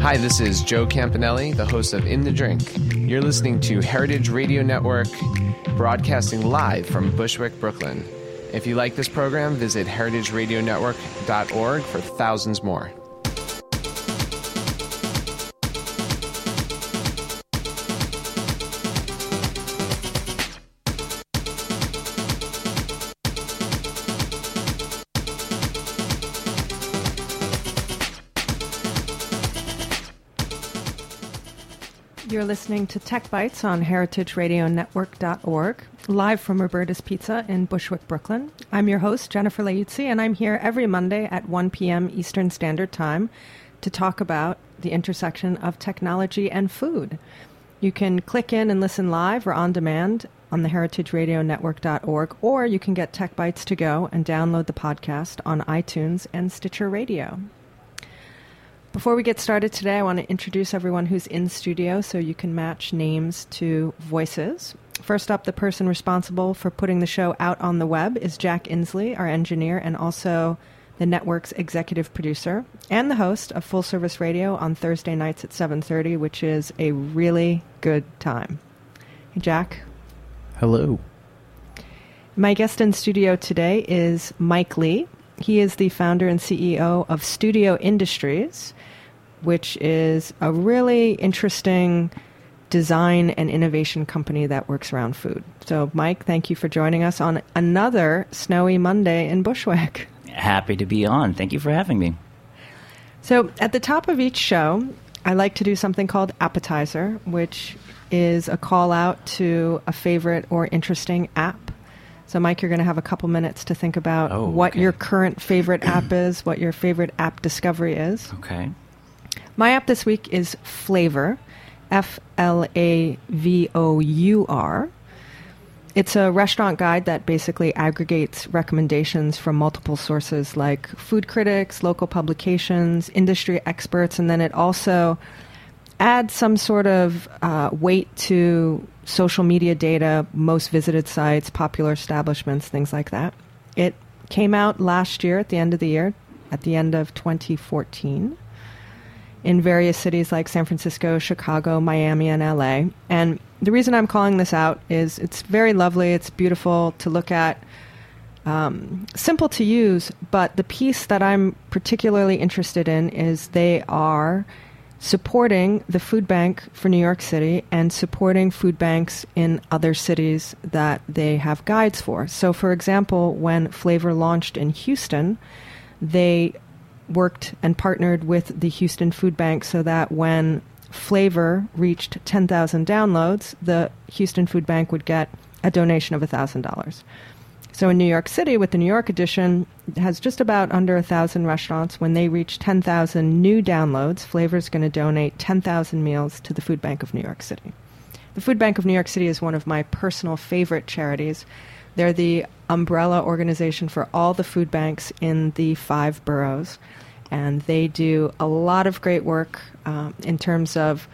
Hi, this is Joe Campanelli, the host of In the Drink. You're listening to Heritage Radio Network, broadcasting live from Bushwick, Brooklyn. If you like this program, visit heritageradionetwork.org for thousands more. Listening to Tech Bites on heritageradionetwork.org, live from Roberta's Pizza in Bushwick, Brooklyn. I'm your host, Jennifer Leuzzi, and I'm here every Monday at 1 p.m. Eastern Standard Time to talk about the intersection of technology and food. You can click in and listen live or on demand on the heritageradionetwork.org, or you can get Tech Bites to go and download the podcast on iTunes and Stitcher Radio. Before we get started today, I want to introduce everyone who's in studio so you can match names to voices. First up, the person responsible for putting the show out on the web is Jack Inslee, our engineer, and also the network's executive producer and the host of Full Service Radio on Thursday nights at 7:30, which is a really good time. Hey, Jack. Hello. My guest in studio today is Mike Lee. He is the founder and CEO of Studio Industries, which is a really interesting design and innovation company that works around food. So, Mike, thank you for joining us on another snowy Monday in Bushwick. Happy to be on. Thank you for having me. So, at the top of each show, I like to do something called appetizer, which is a call out to a favorite or interesting app. So, Mike, you're going to have a couple minutes to think about Oh, what okay. your current favorite app is, what your favorite app discovery is. Okay. My app this week is Flavor, F L A V O U R. It's a restaurant guide that basically aggregates recommendations from multiple sources like food critics, local publications, industry experts, and then it also adds some sort of uh, weight to social media data, most visited sites, popular establishments, things like that. It came out last year at the end of the year, at the end of 2014 in various cities like San Francisco, Chicago, Miami, and LA. And the reason I'm calling this out is it's very lovely, it's beautiful to look at, um, simple to use, but the piece that I'm particularly interested in is they are supporting the food bank for New York City and supporting food banks in other cities that they have guides for. So, for example, when Flavor launched in Houston, they worked and partnered with the Houston Food Bank so that when Flavor reached 10,000 downloads, the Houston Food Bank would get a donation of $1,000. So in New York City, with the New York edition, it has just about under a thousand restaurants. When they reach 10,000 new downloads, Flavor is going to donate 10,000 meals to the Food Bank of New York City. The Food Bank of New York City is one of my personal favorite charities. They're the umbrella organization for all the food banks in the five boroughs. And they do a lot of great work um, in terms of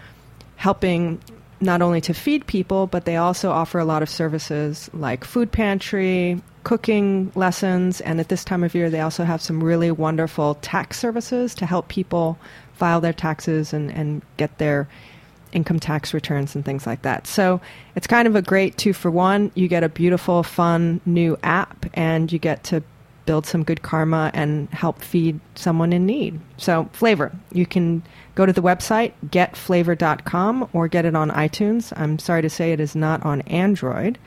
helping not only to feed people, but they also offer a lot of services like food pantry, cooking lessons, and at this time of year, they also have some really wonderful tax services to help people file their taxes and, and get their income tax returns and things like that. So it's kind of a great two for one. You get a beautiful, fun new app, and you get to build some good karma and help feed someone in need. So, Flavor, you can go to the website getflavor.com or get it on iTunes. I'm sorry to say it is not on Android.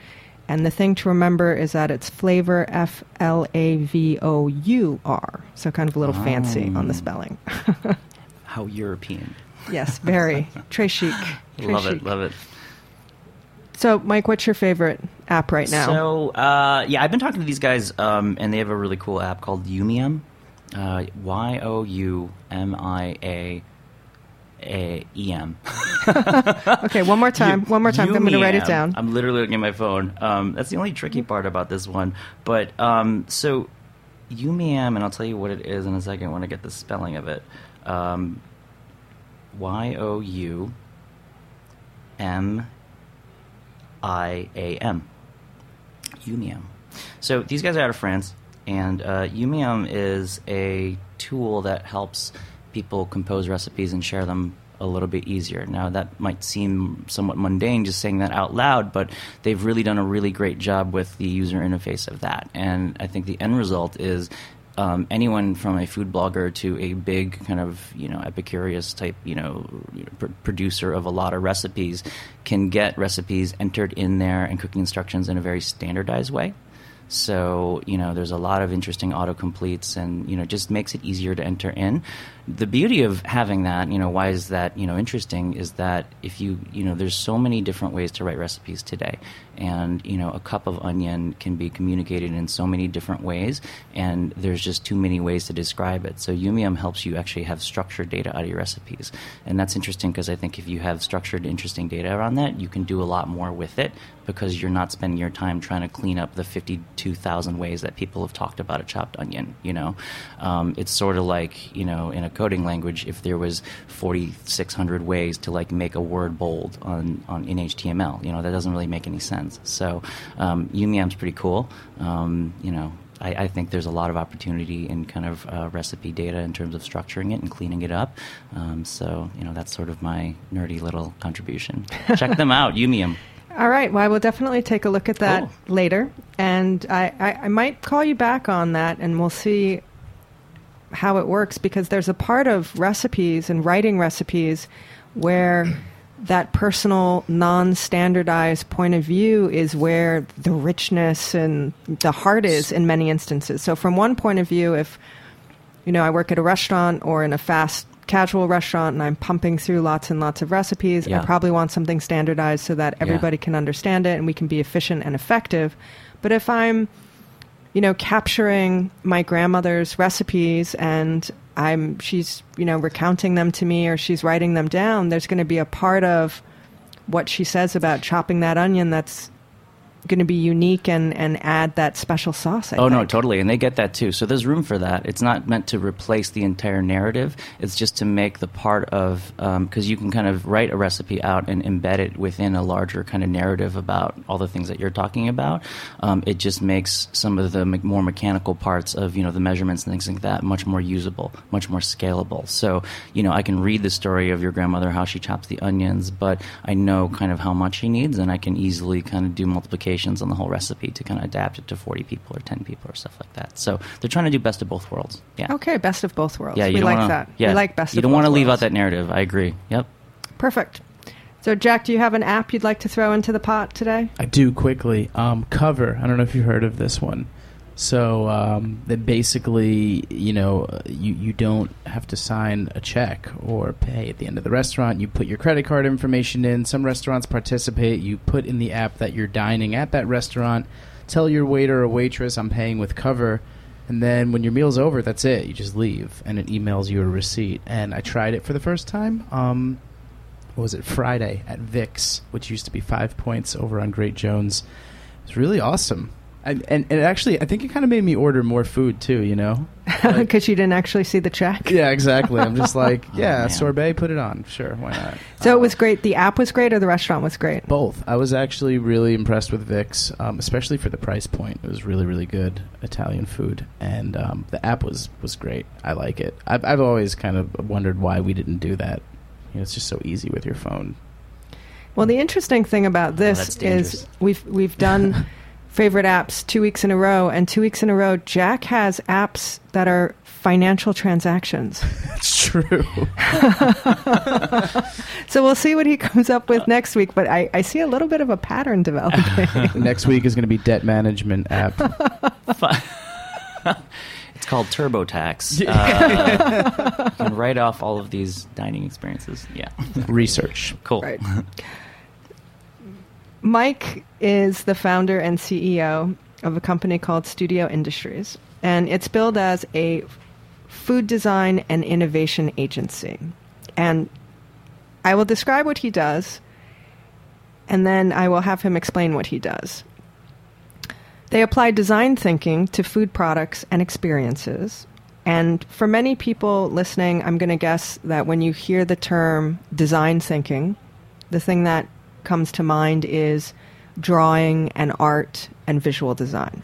And the thing to remember is that it's flavor, F L A V O U R. So, kind of a little fancy on the oh. spelling. How European. yes, very. Très chic. Très love chic. it, love it. So, Mike, what's your favorite app right now? So, uh, yeah, I've been talking to these guys, um, and they have a really cool app called Youmiam. Uh, Y O U M I A A E M. okay, one more time. One more time. I'm going to write it down. I'm literally looking at my phone. Um, that's the only tricky part about this one. But um, so Youmiam, and I'll tell you what it is in a second when I get the spelling of it. Um, y O U M I A M. Youmiam. So these guys are out of France, and uh, Youmiam is a tool that helps people compose recipes and share them a little bit easier. Now that might seem somewhat mundane just saying that out loud, but they've really done a really great job with the user interface of that. And I think the end result is um, anyone from a food blogger to a big kind of you know epicurious type you know pr- producer of a lot of recipes can get recipes entered in there and cooking instructions in a very standardized way. So you know, there's a lot of interesting autocompletes, and you know, just makes it easier to enter in. The beauty of having that, you know, why is that you know interesting? Is that if you you know, there's so many different ways to write recipes today, and you know, a cup of onion can be communicated in so many different ways, and there's just too many ways to describe it. So Youmiam helps you actually have structured data out of your recipes, and that's interesting because I think if you have structured, interesting data around that, you can do a lot more with it because you're not spending your time trying to clean up the 52,000 ways that people have talked about a chopped onion. You know, um, it's sort of like you know in a coding language, if there was 4,600 ways to like make a word bold on, on in HTML, you know that doesn't really make any sense. So um, Youmiam's pretty cool. Um, you know. I, I think there's a lot of opportunity in kind of uh, recipe data in terms of structuring it and cleaning it up. Um, so, you know, that's sort of my nerdy little contribution. Check them out, Youmiam. All right. Well, I will definitely take a look at that Cool. later, and I, I, I might call you back on that, and we'll see how it works because there's a part of recipes and writing recipes where that personal, non-standardized point of view is where the richness and the heart is in many instances. So, from one point of view, if you know, I work at a restaurant or in a fast casual restaurant and I'm pumping through lots and lots of recipes. Yeah. I probably want something standardized so that everybody can understand it and we can be efficient and effective. But if I'm, you know, capturing my grandmother's recipes and I'm she's, you know, recounting them to me or she's writing them down, there's going to be a part of what she says about chopping that onion that's going to be unique and, and add that special sauce. I Oh no, totally, and they get that too. So there's room for that. It's not meant to replace the entire narrative. It's just to make the part of because you can kind of write a recipe out and embed it within a larger kind of narrative about all the things that you're talking about. Um, it just makes some of the me- more mechanical parts of you know the measurements and things like that much more usable, much more scalable. So you know I can read the story of your grandmother how she chops the onions, but I know kind of how much she needs, and I can easily kind of do multiplications on the whole recipe to kind of adapt it to 40 people or 10 people or stuff like that. So they're trying to do best of both worlds. Yeah. Okay, best of both worlds. Yeah, you we like wanna, that. Yeah, We like best You don't want to leave out that narrative. I agree. Yep. Perfect. So, Jack, do you have an app you'd like to throw into the pot today? I do quickly. Um, cover. I don't know if you heard of this one. So um, that basically, you know, you you don't have to sign a check or pay at the end of the restaurant. You put your credit card information in. Some restaurants participate. You put in the app that you're dining at that restaurant. Tell your waiter or waitress, "I'm paying with Cover." And then when your meal's over, that's it. You just leave, and it emails you a receipt. And I tried it for the first time. Um, what was it Friday at Vic's, which used to be Five Points over on Great Jones. It's really awesome. And, and, and actually, I think it kind of made me order more food too. You know, because you didn't actually see the check. Yeah, exactly. I'm just like, Oh, yeah, man. sorbet, put it on. Sure, why not? So it was great. The app was great, or the restaurant was great. Both. I was actually really impressed with Vic's, um, especially for the price point. It was really, really good Italian food, and um, the app was was great. I like it. I've I've always kind of wondered why we didn't do that. You know, it's just so easy with your phone. Well, the interesting thing about this dangerous. is we've we've done favorite apps two weeks in a row, and two weeks in a row, Jack has apps that are financial transactions. That's true. So we'll see what he comes up with next week. But I, I see a little bit of a pattern developing. Next week is going to be debt management app. It's called TurboTax. Uh, you can write off all of these dining experiences. Yeah, Research. cool. Right. Mike is the founder and CEO of a company called Studio Industries, and it's billed as a food design and innovation agency. And I will describe what he does, and then I will have him explain what he does. They apply design thinking to food products and experiences. And for many people listening, I'm going to guess that when you hear the term design thinking, the thing that comes to mind is drawing and art and visual design.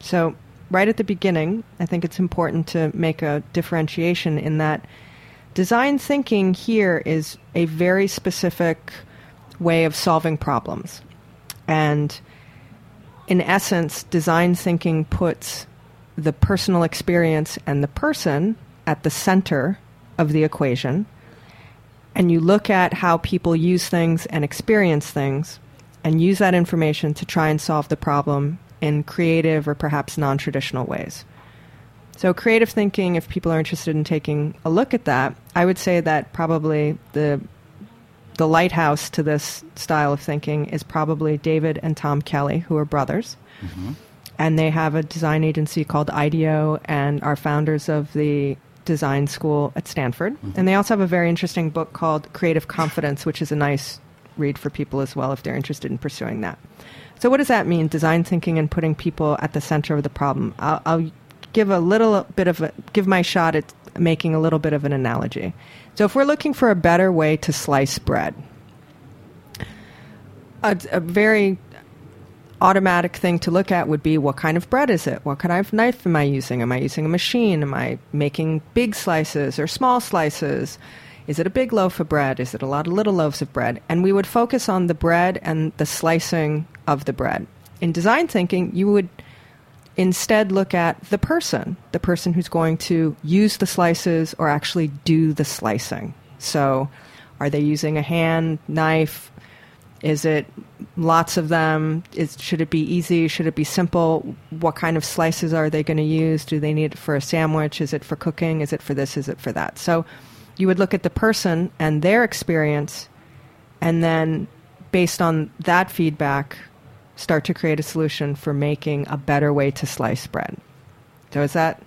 So, right at the beginning, I think it's important to make a differentiation in that design thinking here is a very specific way of solving problems. And in essence, design thinking puts the personal experience and the person at the center of the equation. And you look at how people use things and experience things and use that information to try and solve the problem in creative or perhaps non traditional ways. So, creative thinking, if people are interested in taking a look at that, I would say that probably the the lighthouse to this style of thinking is probably David and Tom Kelley, who are brothers. Mm-hmm. And they have a design agency called IDEO and are founders of the design school at Stanford. Mm-hmm. And they also have a very interesting book called Creative Confidence, which is a nice read for people as well if they're interested in pursuing that. So, what does that mean? Design thinking and putting people at the center of the problem. I'll, I'll give a little bit of a, give my shot at making a little bit of an analogy. So, if we're looking for a better way to slice bread, a, a very automatic thing to look at would be what kind of bread is it? What kind of knife am I using? Am I using a machine? Am I making big slices or small slices? Is it a big loaf of bread? Is it a lot of little loaves of bread? And we would focus on the bread and the slicing of the bread. In design thinking, you would instead look at the person, the person who's going to use the slices or actually do the slicing. So, are they using a hand, knife? Is it lots of them? Is, should it be easy? Should it be simple? What kind of slices are they going to use? Do they need it for a sandwich? Is it for cooking? Is it for this? Is it for that? So, you would look at the person and their experience, and then based on that feedback, start to create a solution for making a better way to slice bread. So is that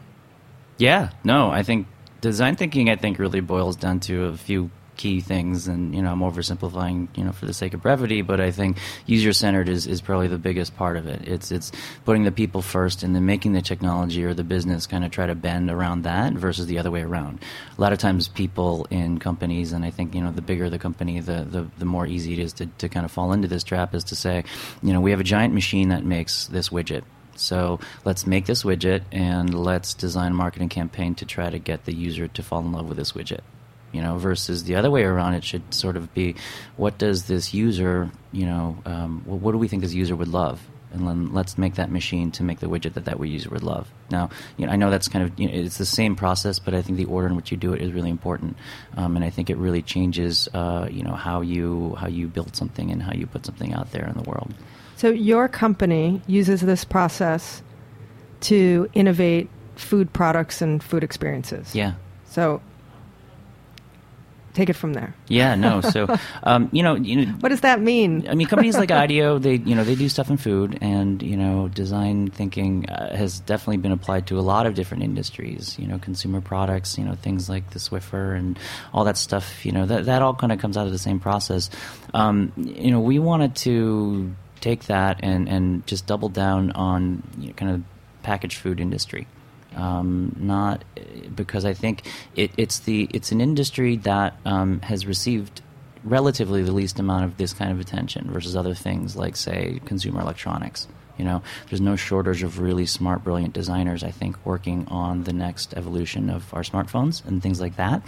Yeah, no, I think design thinking. I think really boils down to a few key things, and you know, I'm oversimplifying, you know, for the sake of brevity, but I think user centered is, is probably the biggest part of it. It's it's putting the people first, and then making the technology or the business kind of try to bend around that versus the other way around. A lot of times, people in companies, and I think you know, the bigger the company, the the, the more easy it is to, to kind of fall into this trap. Is to say, you know, we have a giant machine that makes this widget. So let's make this widget and let's design a marketing campaign to try to get the user to fall in love with this widget. You know, versus the other way around, it should sort of be, what does this user, you know, um, what, what do we think this user would love? And then let's make that machine to make the widget that that user would love. Now, you know, I know that's kind of you know, it's the same process, but I think the order in which you do it is really important, um, and I think it really changes, uh, you know, how you how you build something and how you put something out there in the world. so? Your company uses this process to innovate food products and food experiences. Yeah. So take it from there. Yeah, no. So, um, you know, you know, What does that mean? I mean, companies like IDEO, they you know they do stuff in food, and you know, design thinking uh, has definitely been applied to a lot of different industries. You know, consumer products, you know, things like the Swiffer and all that stuff. You know, that that all kind of comes out of the same process. Um, you know, we wanted to take that and, and just double down on you know, kind of packaged food industry. Um, not because I think it, it's the it's an industry that um, has received relatively the least amount of this kind of attention versus other things like say consumer electronics. You know, there's no shortage of really smart, brilliant designers. I think working on the next evolution of our smartphones and things like that.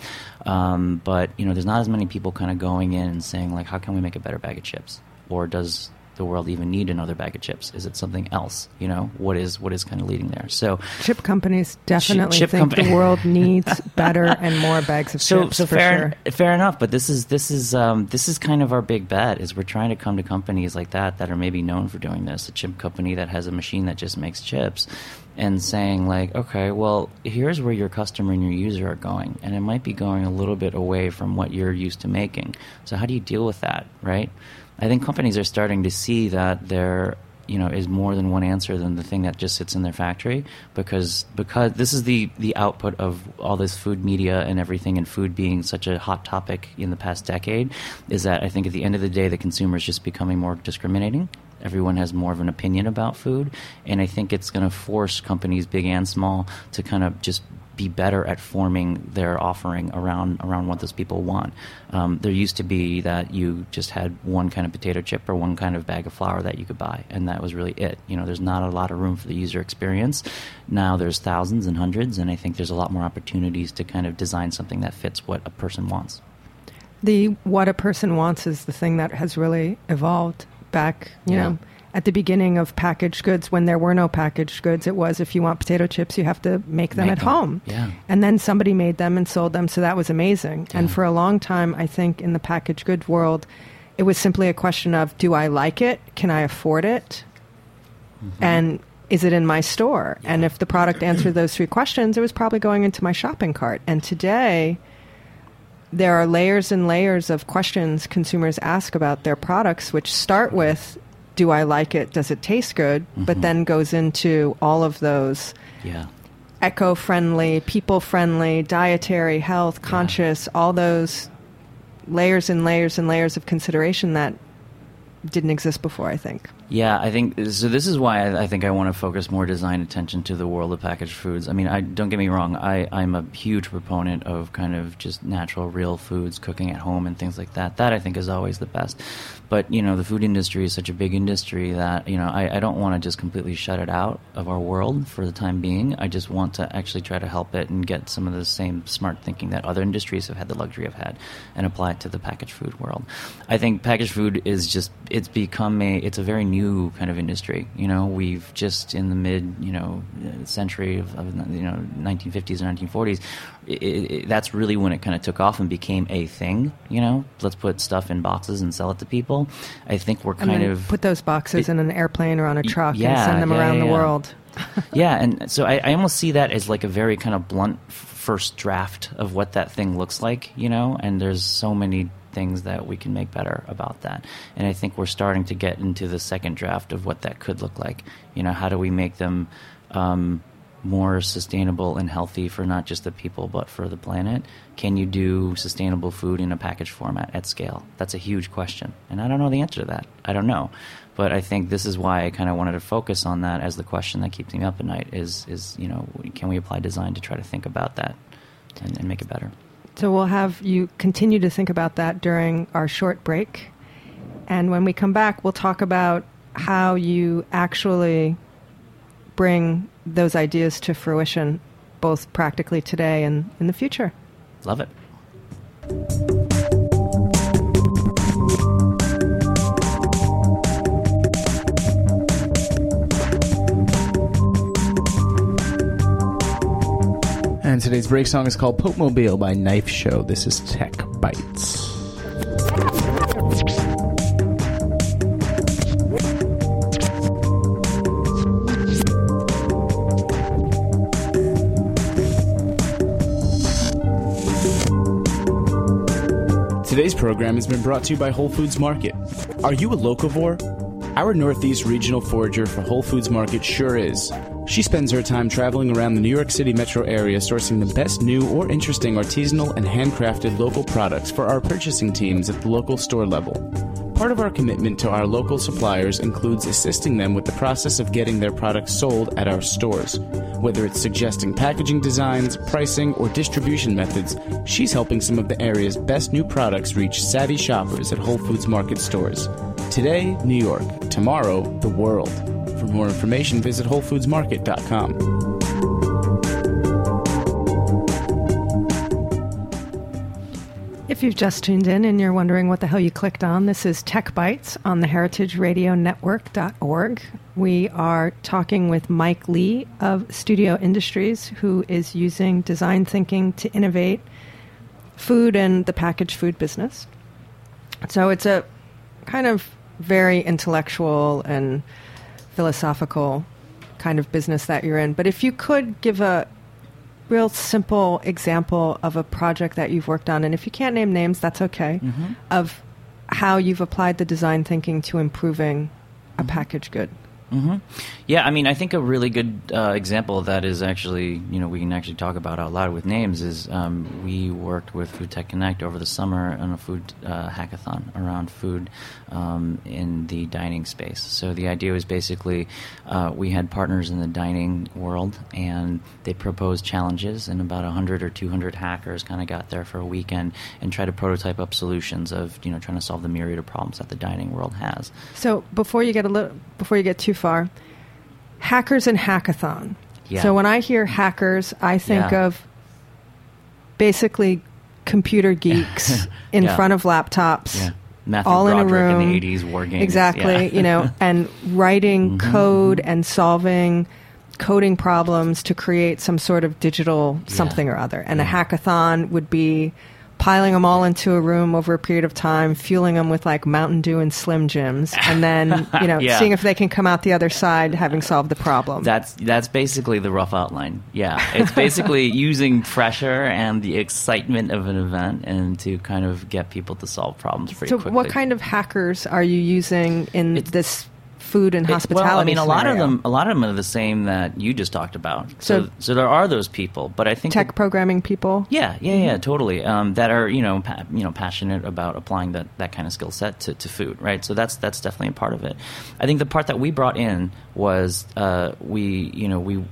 Um, but you know, there's not as many people kind of going in and saying like, how can we make a better bag of chips, or does the world even need another bag of chips? Is it something else? You know, what is what is kind of leading there? So, Chip companies definitely chip think compa- the world needs better and more bags of so chips so for fair sure. fair enough. But this is this is um, this is kind of our big bet. Is we're trying to come to companies like that that are maybe known for doing this. A chip company that has a machine that just makes chips. And saying like, okay, well, here's where your customer and your user are going, and it might be going a little bit away from what you're used to making. So how do you deal with that, right? I think companies are starting to see that there you know is more than one answer than the thing that just sits in their factory because because this is the the output of all this food media and everything and food being such a hot topic in the past decade is that I think at the end of the day the consumer is just becoming more discriminating everyone has more of an opinion about food and I think it's going to force companies big and small to kind of just be better at forming their offering around around what those people want. Um, there used to be that you just had one kind of potato chip or one kind of bag of flour that you could buy, and that was really it. You know, there's not a lot of room for the user experience. Now there's thousands and hundreds, and I think there's a lot more opportunities to kind of design something that fits what a person wants. The what a person wants is the thing that has really evolved back, you Yeah. know, at the beginning of packaged goods when there were no packaged goods. It was if you want potato chips, you have to make them Make at them. home. Yeah. And then somebody made them and sold them, so that was amazing. And for a long time, I think in the packaged goods world, it was simply a question of do I like it? Can I afford it? Mm-hmm. And is it in my store? And if the product answered those three questions, it was probably going into my shopping cart. And today, there are layers and layers of questions consumers ask about their products, which start with do I like it? Does it taste good? But mm-hmm. then goes into all of those Yeah. eco friendly, people friendly, dietary, health, conscious, all those layers and layers and layers of consideration that didn't exist before, I think. Yeah, I think so. This is why I, I think I want to focus more design attention to the world of packaged foods. I mean, I don't get me wrong. I, I'm a huge proponent of kind of just natural, real foods, cooking at home, and things like that. That I think is always the best. But you know, the food industry is such a big industry that you know I, I don't want to just completely shut it out of our world for the time being. I just want to actually try to help it and get some of the same smart thinking that other industries have had the luxury of had, and apply it to the packaged food world. I think packaged food is just it's become a it's a very new kind of industry. You know, we've just in the mid you know century of, of you know 1950s and 1940s. It, it, that's really when it kind of took off and became a thing. You know, let's put stuff in boxes and sell it to people. I think we're kind of put those boxes it- in an airplane or on a truck and send them yeah, around yeah, the yeah. world. yeah, and so I, I almost see that as like a very kind of blunt first draft of what that thing looks like, you know. And there's so many things that we can make better about that. And I think we're starting to get into the second draft of what that could look like. You know, how do we make them um, more sustainable and healthy for not just the people but for the planet? Can you do sustainable food in a package format at scale? That's a huge question, and I don't know the answer to that. I don't know. But I think this is why I kind of wanted to focus on that as the question that keeps me up at night is, is you know, can we apply design to try to think about that and, and make it better? So we'll have you continue to think about that during our short break. And when we come back, we'll talk about how you actually bring those ideas to fruition, both practically today and in the future. Love it. And today's break song is called Pope Mobile by Knife Show. This is Tech Bites. Today's program has been brought to you by Whole Foods Market. Are you a locavore? Our Northeast regional forager for Whole Foods Market sure is. She spends her time traveling around the New York City metro area sourcing the best new or interesting artisanal and handcrafted local products for our purchasing teams at the local store level. Part of our commitment to our local suppliers includes assisting them with the process of getting their products sold at our stores. Whether it's suggesting packaging designs, pricing, or distribution methods, she's helping some of the area's best new products reach savvy shoppers at Whole Foods Market stores. Today, New York. Tomorrow, the world. For more information, visit WholeFoodsMarket.com. If you've just tuned in and you're wondering what the hell you clicked on, this is Tech Bites on the heritageradionetwork.org. We are talking with Mike Lee of Studio Industries, who is using design thinking to innovate food and the packaged food business. So it's a kind of very intellectual and philosophical kind of business that you're in. But if you could give a real simple example of a project that you've worked on, and if you can't name names, that's okay, mm-hmm. of how you've applied the design thinking to improving a mm-hmm. package good. Hmm Yeah, I mean, I think a really good uh, example of that is actually, you know, we can actually talk about out loud with names. Is um, we worked with Food Tech Connect over the summer on a food uh, hackathon around food um, in the dining space. So the idea was basically uh, we had partners in the dining world, and they proposed challenges, and about 100 or 200 hackers kind of got there for a weekend and tried to prototype up solutions of, you know, trying to solve the myriad of problems that the dining world has. So before you get a little, before you get too far, hackers and hackathon. Yeah. So when I hear hackers, I think Yeah. of basically computer geeks in Yeah. front of laptops. Matthew all in a room. in the 80s war games. Exactly. Mm-hmm. you know, and writing code and solving coding problems to create some sort of digital something or other. And a hackathon would be piling them all into a room over a period of time, fueling them with like Mountain Dew and Slim Jims, and then, you know, Yeah. seeing if they can come out the other side having solved the problem. That's that's basically the rough outline. Yeah, it's basically using pressure and the excitement of an event and to kind of get people to solve problems pretty so, quickly. what kind of hackers are you using in It's- this food and It- hospitality? Well, I mean, a lot of them, a lot of them are the same that you just talked about. So, So- so, there are those people, but I think tech that- programming people. Yeah, yeah, yeah, totally. Um, that are you know pa- you know passionate about applying that, that kind of skill set to, to food, right? So that's that's definitely a part of it. I think the part that we brought in was uh, we you know we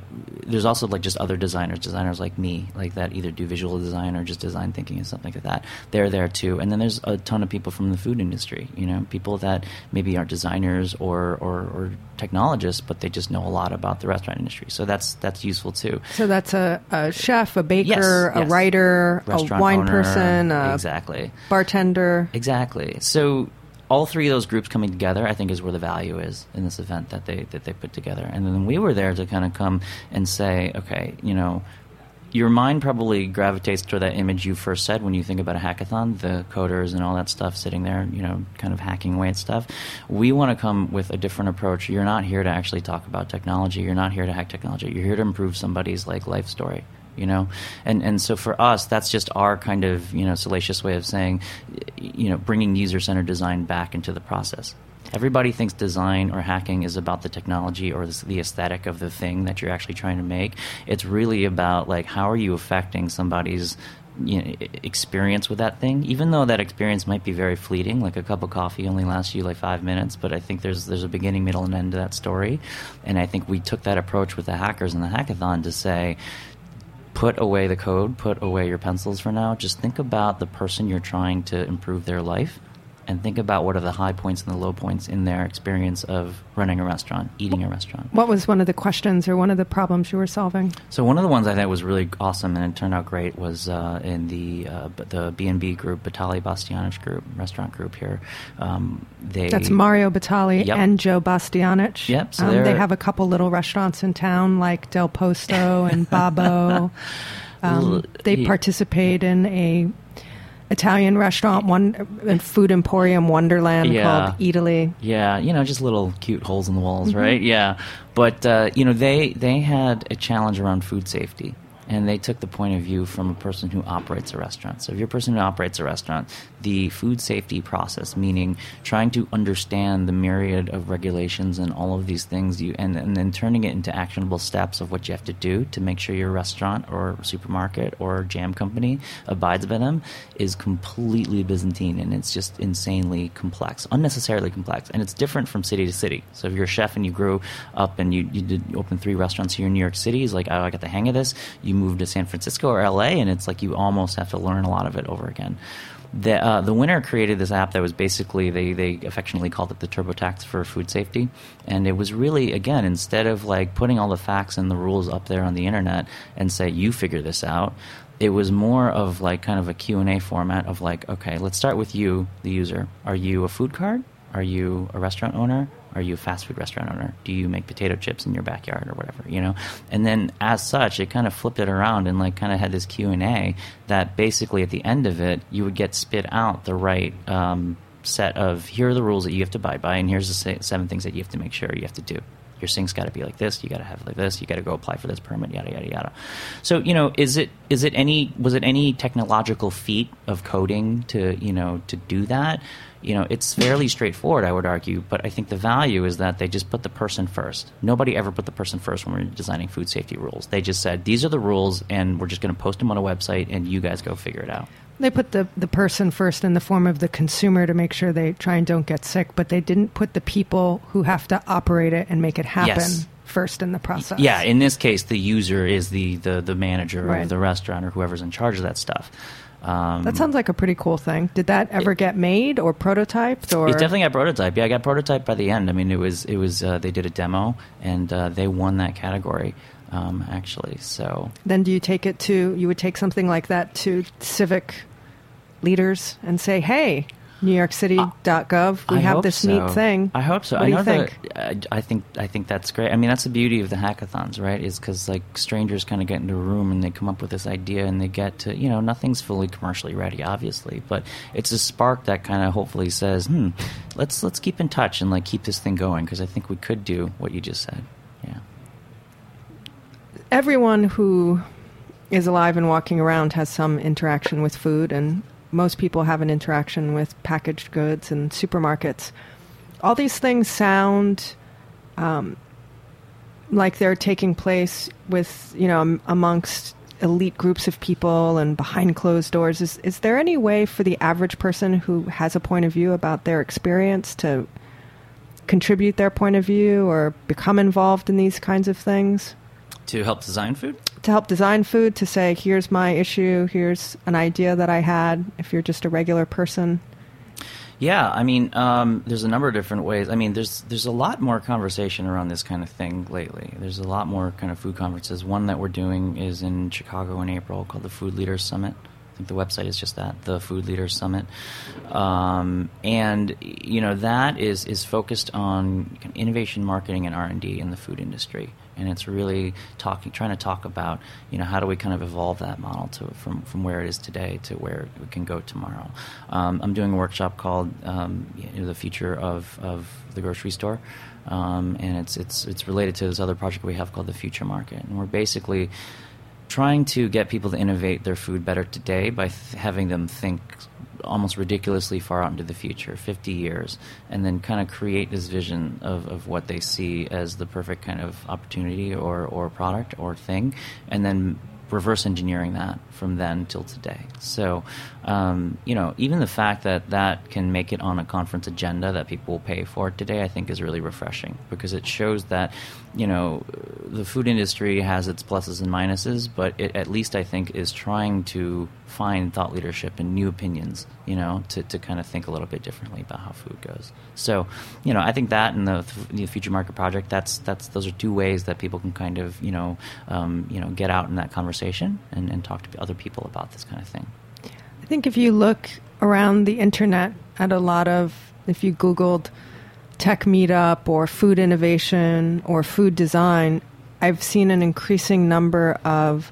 there's also like just other designers, designers like me, like that either do visual design or just design thinking and something like that. They're there too, and then there's a ton of people from the food industry. You know, people that maybe aren't designers or or, or technologists, but they just know a lot about the restaurant industry. So that's that's useful too. So that's a, a chef, a baker, Yes, a yes. writer, a wine owner, person, a exactly. bartender. Exactly. So all three of those groups coming together, I think, is where the value is in this event that they that they put together. And then we were there to kind of come and say, okay, you know, your mind probably gravitates toward that image you first said when you think about a hackathon, the coders and all that stuff sitting there, you know, kind of hacking away at stuff. We want to come with a different approach. You're not here to actually talk about technology. You're not here to hack technology. You're here to improve somebody's like life story you know and and so for us that's just our kind of you know salacious way of saying you know bringing user centered design back into the process everybody thinks design or hacking is about the technology or the the aesthetic of the thing that you're actually trying to make. It's really about like how are you affecting somebody's you know, experience with that thing, even though that experience might be very fleeting, like a cup of coffee only lasts you like five minutes, but I think there's there's a beginning, middle, and end to that story, and I think we took that approach with the hackers and the hackathon to say, put away the code, put away your pencils for now. Just think about the person you're trying to improve their life and think about what are the high points and the low points in their experience of running a restaurant, eating a restaurant. What was one of the questions or one of the problems you were solving? So one of the ones I thought was really awesome and it turned out great was uh, in the uh, the B and B group, Batali Bastianich group, restaurant group here. Um, they That's Mario Batali Yep. and Joe Bastianich. Yep, so um, they have a couple little restaurants in town like Del Posto and Babbo. Um, they participate in a Italian restaurant, one food emporium Wonderland Yeah. called Eataly. Yeah, you know, just little cute holes in the walls, Mm-hmm. right? Yeah, but uh, you know, they they had a challenge around food safety, and they took the point of view from a person who operates a restaurant. So if you're a person who operates a restaurant, the food safety process, meaning trying to understand the myriad of regulations and all of these things, you and, and then turning it into actionable steps of what you have to do to make sure your restaurant or supermarket or jam company abides by them, is completely Byzantine, and it's just insanely complex, unnecessarily complex, and it's different from city to city. So if you're a chef and you grew up and you, you did open three restaurants here in New York City, it's like oh, I got the hang of this. You move to San Francisco or LA, and it's like you almost have to learn a lot of it over again. The, uh, the winner created this app that was basically they, they affectionately called it the TurboTax for food safety, and it was really again instead of like putting all the facts and the rules up there on the internet and say you figure this out, it was more of like kind of a Q&A format of like okay let's start with you the user. Are you a food cart are you a restaurant owner are you a fast food restaurant owner? Do you make potato chips in your backyard or whatever? You know, and then as such, it kind of flipped it around and like kind of had this Q and A that basically at the end of it, you would get spit out the right um, set of here are the rules that you have to abide by, and here's the seven things that you have to make sure you have to do your sink's got to be like this. You got to have like this. You got to go apply for this permit. Yada yada yada. So you know, is it is it any was it any technological feat of coding to you know to do that? You know, it's fairly straightforward, I would argue. But I think the value is that they just put the person first. Nobody ever put the person first when we we're designing food safety rules. They just said these are the rules, and we're just going to post them on a website, and you guys go figure it out. They put the, the person first in the form of the consumer to make sure they try and don't get sick, but they didn't put the people who have to operate it and make it happen Yes. first in the process. Yeah, in this case, the user is the the, the manager Right. of the restaurant or whoever's in charge of that stuff. Um, That sounds like a pretty cool thing. Did that ever get made or prototyped or It definitely got prototype. Yeah, I got prototype by the end. I mean, it was it was uh, they did a demo and uh, they won that category um, actually. So then do you take it to you would take something like that to civic leaders and say, "Hey, NewYorkCity.gov, we I have this so. neat thing." I hope so. What I do you think? that. I, I think I think that's great. I mean, that's the beauty of the hackathons, right? Is because like strangers kind of get into a room and they come up with this idea and they get to you know nothing's fully commercially ready, obviously, but it's a spark that kind of hopefully says, hmm, let's let's keep in touch and like keep this thing going because I think we could do what you just said. Yeah. everyone who is alive and walking around has some interaction with food, and most people have an interaction with packaged goods and supermarkets. All these things sound um, like they're taking place with, you know, amongst elite groups of people and behind closed doors. Is, is there any way for the average person who has a point of view about their experience to contribute their point of view or become involved in these kinds of things? To help design food. To help design food to say here's my issue here's an idea that i had if you're just a regular person Yeah, I mean, um, there's a number of different ways. I mean, there's there's a lot more conversation around this kind of thing lately. There's a lot more kind of food conferences. One that we're doing is in Chicago in April called the Food Leaders Summit. I think the website is just that, the Food Leaders Summit, um, and you know that is is focused on innovation, marketing, and R and D in the food industry and it's really talking, trying to talk about, you know, how do we kind of evolve that model to from from where it is today to where we can go tomorrow. Um, I'm doing a workshop called um, you know, the future of of the grocery store, um, and it's it's it's related to this other project we have called the Future Market, and we're basically trying to get people to innovate their food better today by th- having them think almost ridiculously far out into the future 50 years and then kind of create this vision of, of what they see as the perfect kind of opportunity or, or product or thing and then reverse engineering that from then till today. So um, you know even the fact that that can make it on a conference agenda that people will pay for today i think is really refreshing because it shows that you know the food industry has its pluses and minuses but it at least i think is trying to find thought leadership and new opinions you know to, to kind of think a little bit differently about how food goes. So you know i think that and the, the future market project that's that's those are two ways that people can kind of you know um, you know get out in that conversation and, and talk to other people about this kind of thing. I think if you look around the internet at a lot of if you googled tech meetup or food innovation or food design i've seen an increasing number of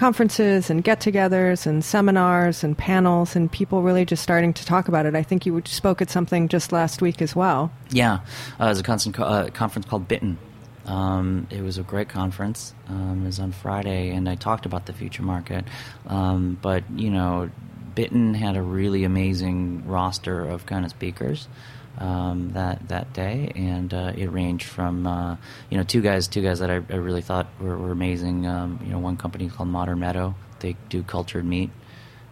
conferences and get-togethers and seminars and panels and people really just starting to talk about it. I think you spoke at something just last week as well. Yeah, uh, there's a constant co- uh, conference called Bitten. Um, it was a great conference. Um, it was on Friday, and I talked about the future market. Um, but you know, Bitten had a really amazing roster of kind of speakers um, that that day, and uh, it ranged from uh, you know two guys, two guys that I, I really thought were, were amazing. Um, you know, one company called Modern Meadow. They do cultured meat.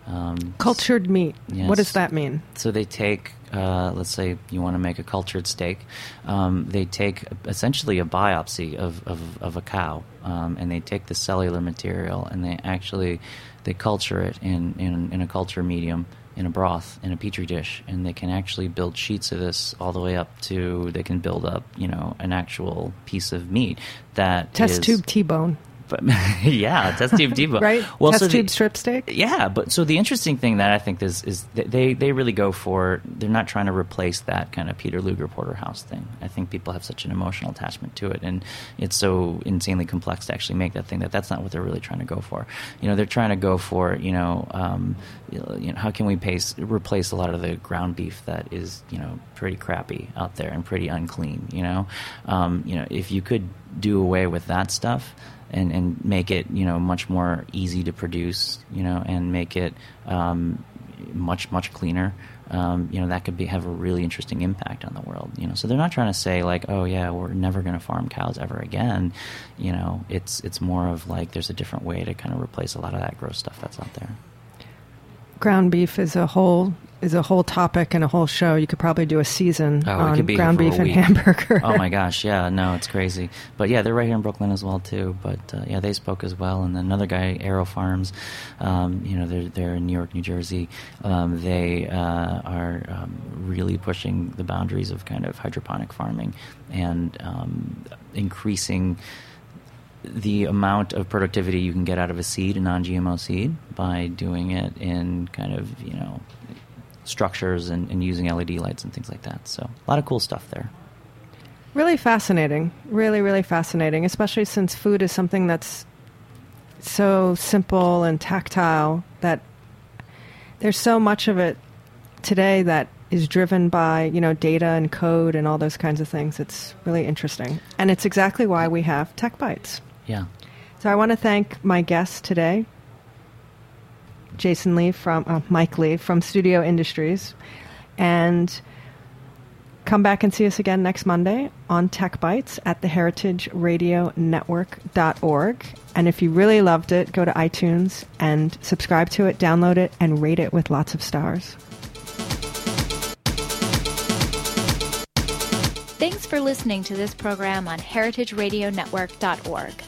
Um, Cultured meat. Yes. What does that mean? so they take, uh, let's say you want to make a cultured steak. Um, they take essentially a biopsy of, of, of a cow, um, and they take the cellular material and they actually they culture it in, in, in a culture medium in a broth in a petri dish, and they can actually build sheets of this all the way up to they can build up you know an actual piece of meat that Test is- tube T-bone, But, yeah, test tube debone. right? Well, Test so the- tube strip steak. yeah, but so the interesting thing that I think is is that they they really go for they're not trying to replace that kind of Peter Luger porterhouse thing. I think people have such an emotional attachment to it, and it's so insanely complex to actually make that thing that that's not what they're really trying to go for. You know, they're trying to go for you know, um, you know how can we pace, replace a lot of the ground beef that is you know pretty crappy out there and pretty unclean. You know, um, you know if you could do away with that stuff and and make it you know much more easy to produce you know and make it um, much much cleaner. Um, you know that could be have a really interesting impact on the world you know. So they're not trying to say like oh yeah we're never going to farm cows ever again. You know it's it's more of like there's a different way to kind of replace a lot of that gross stuff that's out there. Ground beef is a whole is a whole topic and a whole show. You could probably do a season Oh, on ground beef and hamburger. oh my gosh, yeah, no, it's crazy. But yeah, they're right here in Brooklyn as well too. But uh, yeah, they spoke as well. And then another guy, AeroFarms, um, you know, they're they're in New York, New Jersey. Um, they uh, are um, really pushing the boundaries of kind of hydroponic farming and um, increasing the amount of productivity you can get out of a seed, a non-GMO seed, by doing it in kind of you know structures and, and using LED lights and things like that. So a lot of cool stuff there. Really fascinating. Really, really fascinating, especially since food is something that's so simple and tactile that there's so much of it today that is driven by, you know, data and code and all those kinds of things. It's really interesting. And it's exactly why we have Tech Bites. Yeah. So I want to thank my guest today, Jason Lee from uh, Mike Lee from Studio Industries, and come back and see us again next Monday on Tech Bites at the heritageradionetwork.org. And if you really loved it, go to iTunes and subscribe to it, download it, and rate it with lots of stars. Thanks for listening to this program on heritageradionetwork.org.